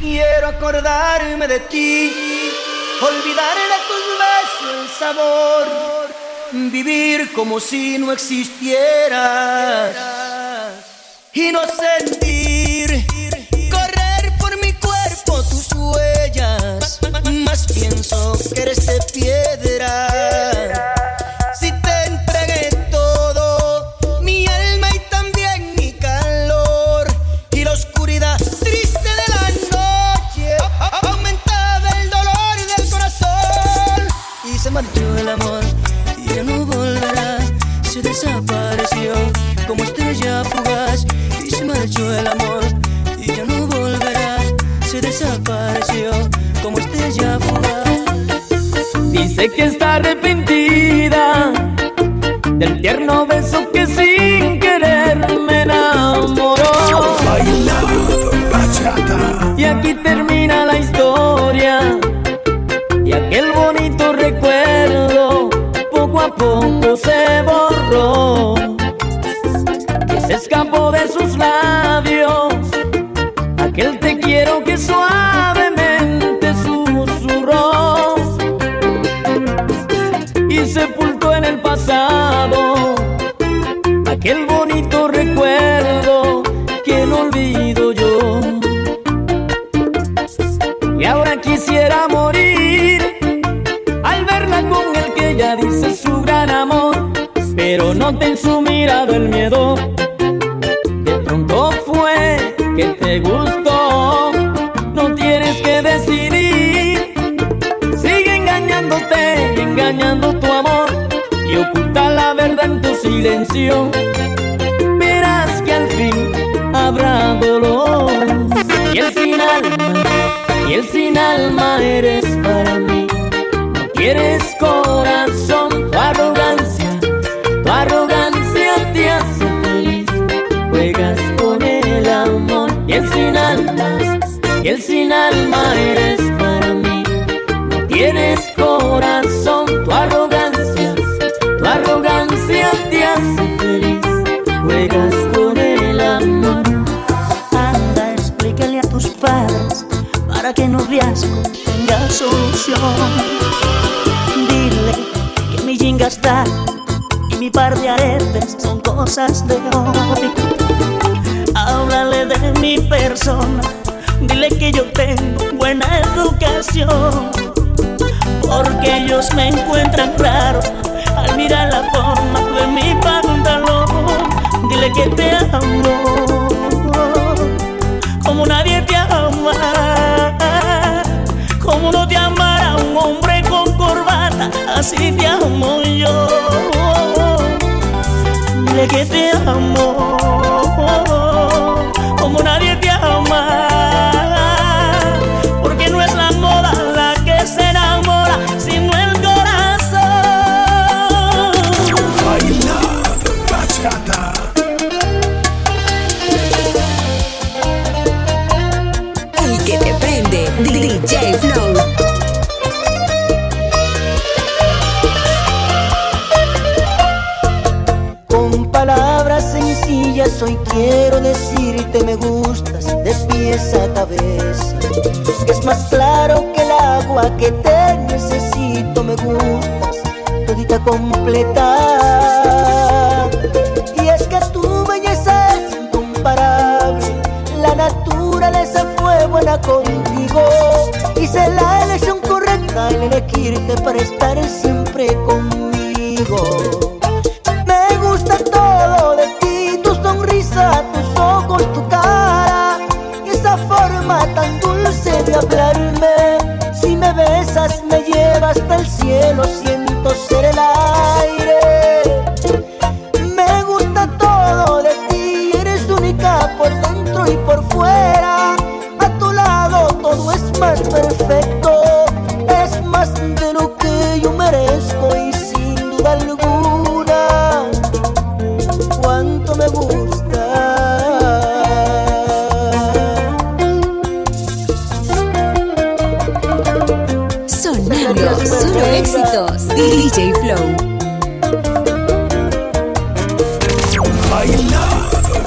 Quiero acordarme de ti, olvidar de tus besos el sabor, vivir como si no existieras y no sentir correr por mi cuerpo tus huellas. Más pienso que eres de piedra. Desapareció como estrella fugaz y se marchó el amor y ya no volverá. Se desapareció como estrella fugaz. Dice que está arrepentida del tierno beso que sin querer me enamoró. Y aquí termina sepultó en el pasado aquel bonito recuerdo que no olvido yo. Y ahora quisiera morir al verla con el que ella dice su gran amor, pero noté en su mirada el miedo. De pronto fue que te gustó, oculta la verdad en tu silencio. Verás que al fin habrá dolor y el sin alma, y el sin alma eres para mí. No quieres corazón, Dile que mi jinga está y mi par de aretes son cosas de hoy. Háblale de mi persona, dile que yo tengo buena educación. Porque ellos me encuentran raro al mirar la forma de mi pantalón. Dile que te amo así te amo yo. Dile que te amo, como nadie te ama, porque no es la moda la que se enamora, sino el corazón. El que te prende, DJ Flow. Quiero decirte me gustas de pies a cabeza. Es más claro que el agua que te necesito me gustas todita completa. Y es que tu belleza es incomparable, la naturaleza fue buena contigo. Hice la elección correcta al elegirte para estar siempre Flow.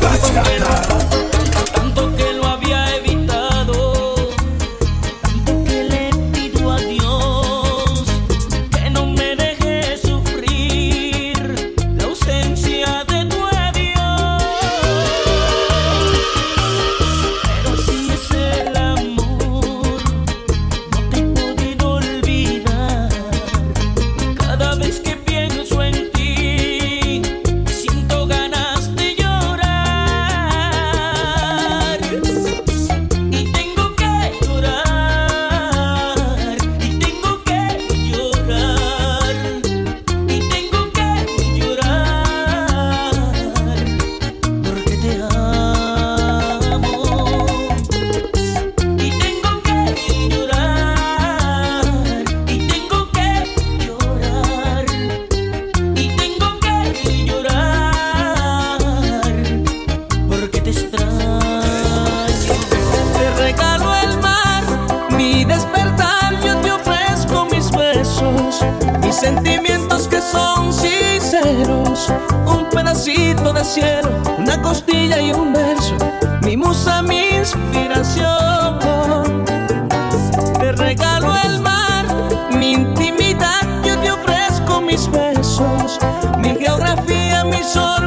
Tanto que regalo el mar, mi intimidad, yo te ofrezco mis besos, mi geografía, mis horas.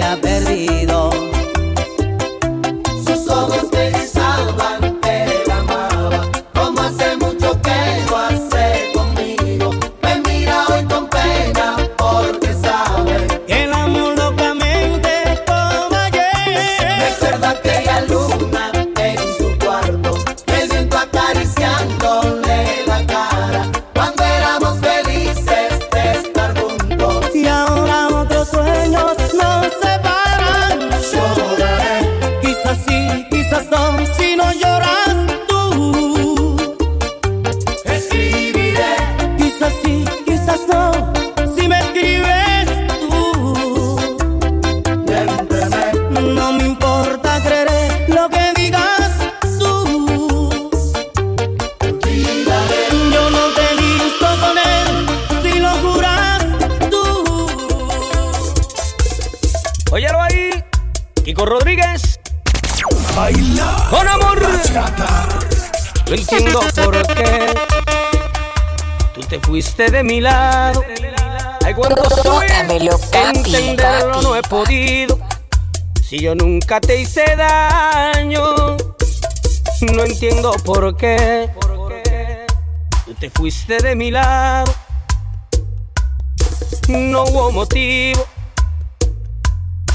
había perdido. No entiendo por qué tú te fuiste de mi lado. Ay, cuando soy entenderlo no he podido. Si yo nunca te hice daño, no entiendo por qué. Tú te fuiste de mi lado. No hubo motivo.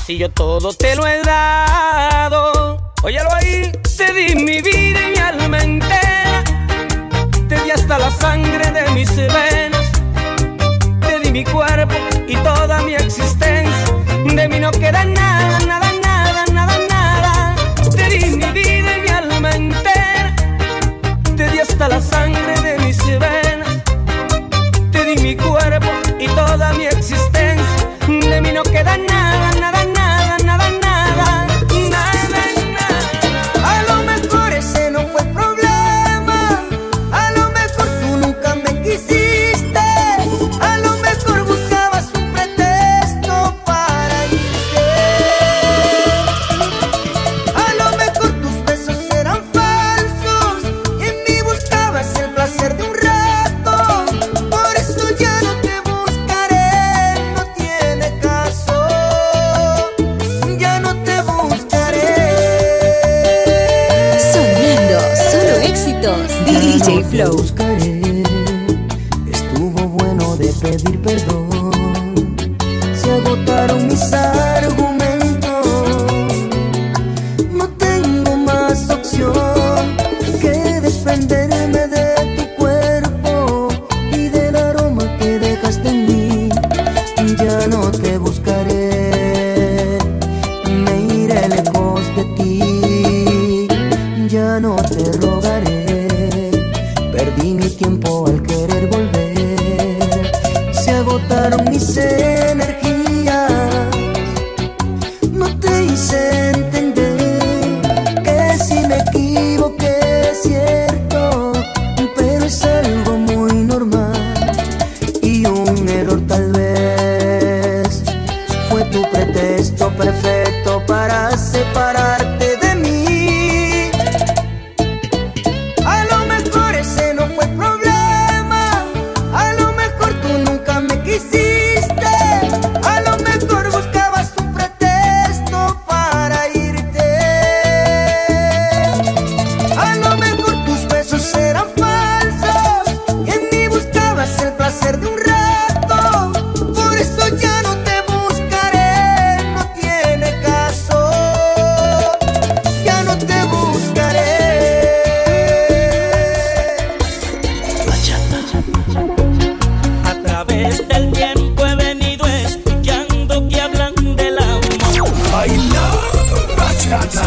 Si yo todo te lo he dado, óyalo ahí, te di mi vida y mi alma entera hasta la sangre de mis venas. Te di mi cuerpo y toda mi existencia. De mí no queda nada pretexto perfecto para separar. scatter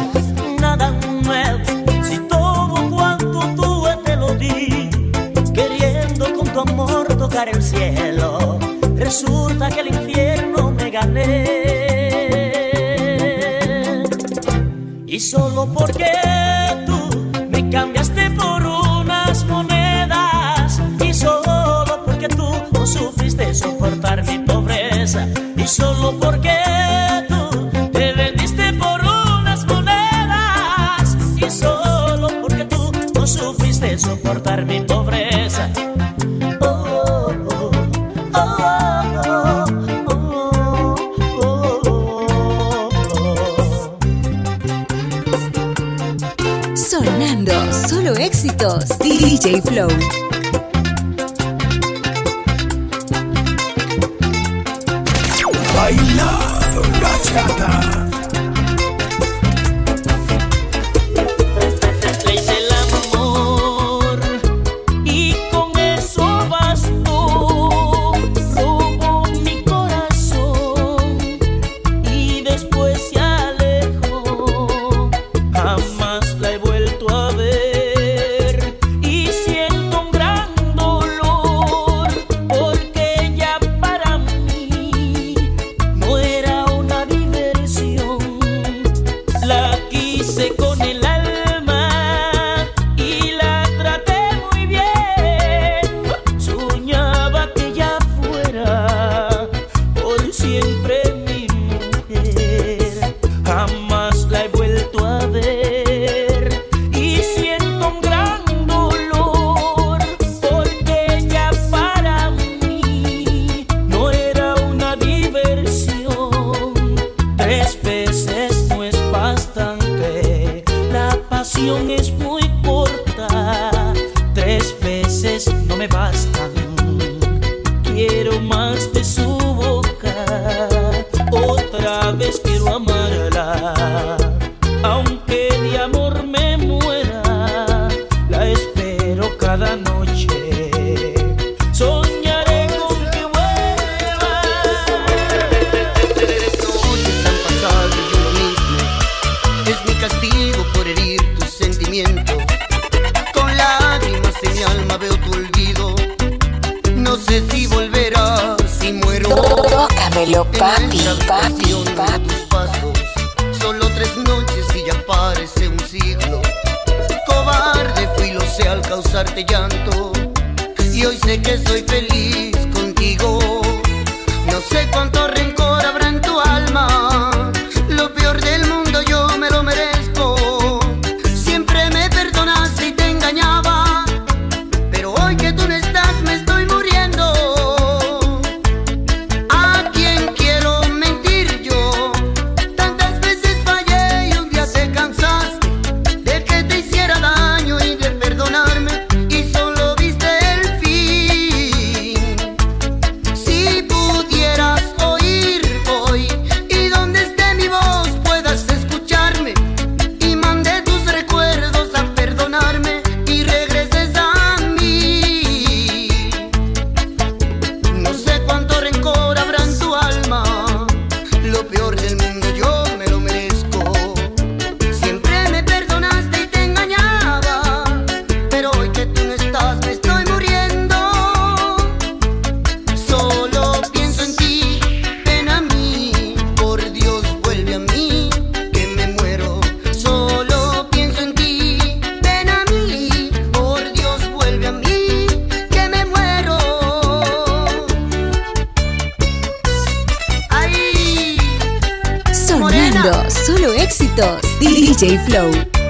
DJ Flow. sé si volverás si muero. Tócamelo, papi, papi, papi. Solo tres noches y ya parece un siglo. Cobarde fui, lo sé al causarte llanto. Y hoy sé que soy feliz DJ Flow.